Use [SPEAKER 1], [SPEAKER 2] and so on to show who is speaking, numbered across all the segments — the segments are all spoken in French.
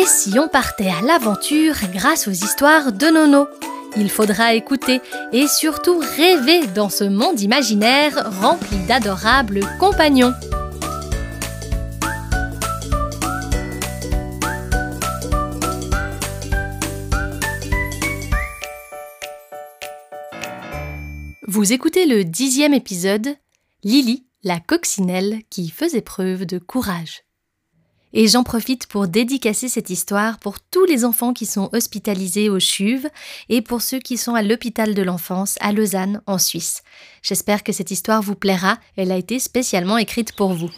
[SPEAKER 1] Et si on partait à l'aventure grâce aux histoires de Nono? Il faudra écouter et surtout rêver dans ce monde imaginaire rempli d'adorables compagnons. Vous écoutez le dixième épisode, Lily, la coccinelle qui faisait preuve de courage. Et j'en profite pour dédicacer cette histoire pour tous les enfants qui sont hospitalisés au CHUV et pour ceux qui sont à l'hôpital de l'enfance à Lausanne, en Suisse. J'espère que cette histoire vous plaira, elle a été spécialement écrite pour vous.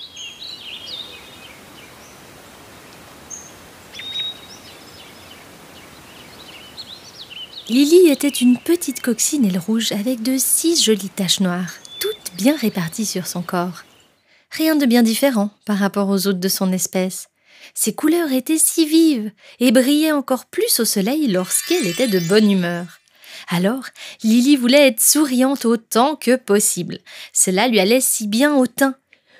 [SPEAKER 1] Lily était une petite coccinelle rouge avec de six jolies taches noires, toutes bien réparties sur son corps. Rien de bien différent par rapport aux autres de son espèce. Ses couleurs étaient si vives et brillaient encore plus au soleil lorsqu'elle était de bonne humeur. Alors, Lily voulait être souriante autant que possible. Cela lui allait si bien au teint.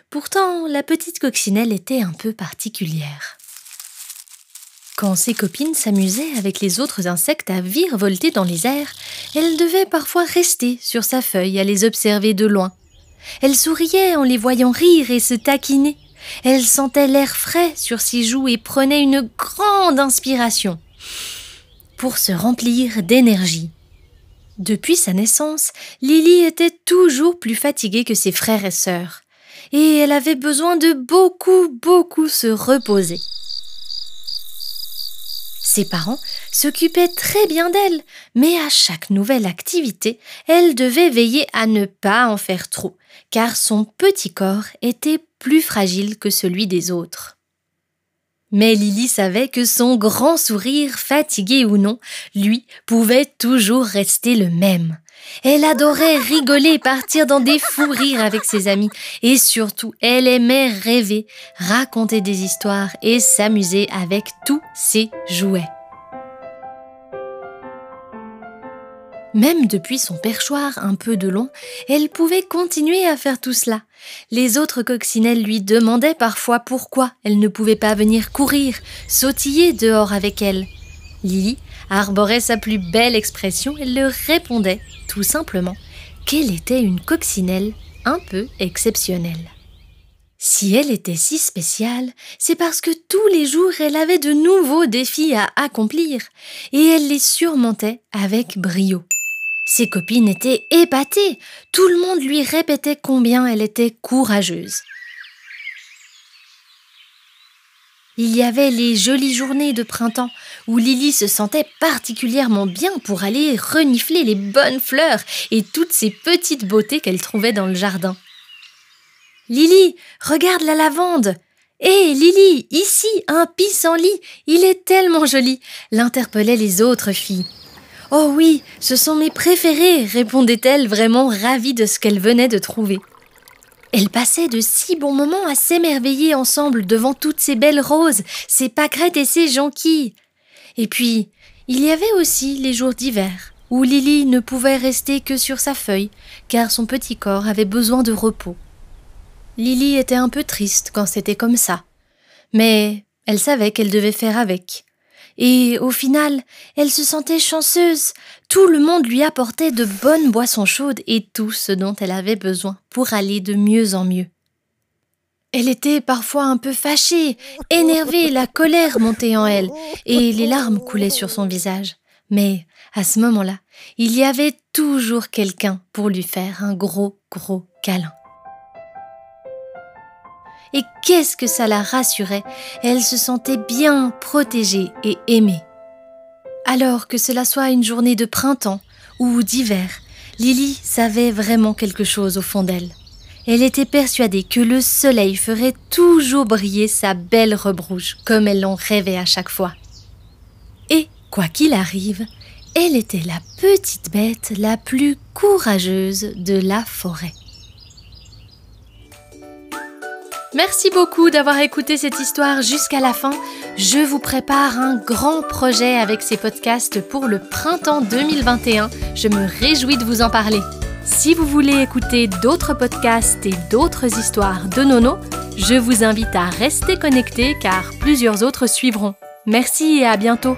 [SPEAKER 1] Pourtant, la petite coccinelle était un peu particulière. Quand ses copines s'amusaient avec les autres insectes à virevolter dans les airs, elle devait parfois rester sur sa feuille à les observer de loin. Elle souriait en les voyant rire et se taquiner. Elle sentait l'air frais sur ses joues et prenait une grande inspiration pour se remplir d'énergie. Depuis sa naissance, Lily était toujours plus fatiguée que ses frères et sœurs, et elle avait besoin de beaucoup, beaucoup se reposer. Ses parents s'occupaient très bien d'elle, mais à chaque nouvelle activité, elle devait veiller à ne pas en faire trop, car son petit corps était plus fragile que celui des autres. Mais Lily savait que son grand sourire, fatigué ou non, lui, pouvait toujours rester le même. Elle adorait rigoler, partir dans des fous rires avec ses amis, et surtout, elle aimait rêver, raconter des histoires et s'amuser avec tous ses jouets. Même depuis son perchoir un peu de long, elle pouvait continuer à faire tout cela. Les autres coccinelles lui demandaient parfois pourquoi elle ne pouvait pas venir courir, sautiller dehors avec elle. Lily arborait sa plus belle expression et leur répondait tout simplement qu'elle était une coccinelle un peu exceptionnelle. Si elle était si spéciale, c'est parce que tous les jours elle avait de nouveaux défis à accomplir, et elle les surmontait avec brio. Ses copines étaient épatées, tout le monde lui répétait combien elle était courageuse. Il y avait les jolies journées de printemps où Lily se sentait particulièrement bien pour aller renifler les bonnes fleurs et toutes ces petites beautés qu'elle trouvait dans le jardin. Lily, regarde la lavande. Hé, Lily, ici, un pissenlit, il est tellement joli, l'interpellaient les autres filles. Oh oui, ce sont mes préférés, répondait-elle vraiment ravie de ce qu'elle venait de trouver. Elle passait de si bons moments à s'émerveiller ensemble devant toutes ces belles roses, ces pâquerettes et ces jonquilles. Et puis, il y avait aussi les jours d'hiver, où Lily ne pouvait rester que sur sa feuille, car son petit corps avait besoin de repos. Lily était un peu triste quand c'était comme ça, mais elle savait qu'elle devait faire avec. Et au final, elle se sentait chanceuse. Tout le monde lui apportait de bonnes boissons chaudes et tout ce dont elle avait besoin pour aller de mieux en mieux. Elle était parfois un peu fâchée, énervée, la colère montait en elle, et les larmes coulaient sur son visage. Mais à ce moment-là, il y avait toujours quelqu'un pour lui faire un gros, gros câlin et qu'est-ce que ça la rassurait, elle se sentait bien protégée et aimée. Alors que cela soit une journée de printemps ou d'hiver, Lily savait vraiment quelque chose au fond d'elle. Elle était persuadée que le soleil ferait toujours briller sa belle robe rouge, comme elle l'en rêvait à chaque fois. Et, quoi qu'il arrive, elle était la petite bête la plus courageuse de la forêt. Merci beaucoup d'avoir écouté cette histoire jusqu'à la fin. Je vous prépare un grand projet avec ces podcasts pour le printemps 2021. Je me réjouis de vous en parler. Si vous voulez écouter d'autres podcasts et d'autres histoires de Nono, je vous invite à rester connecté car plusieurs autres suivront. Merci et à bientôt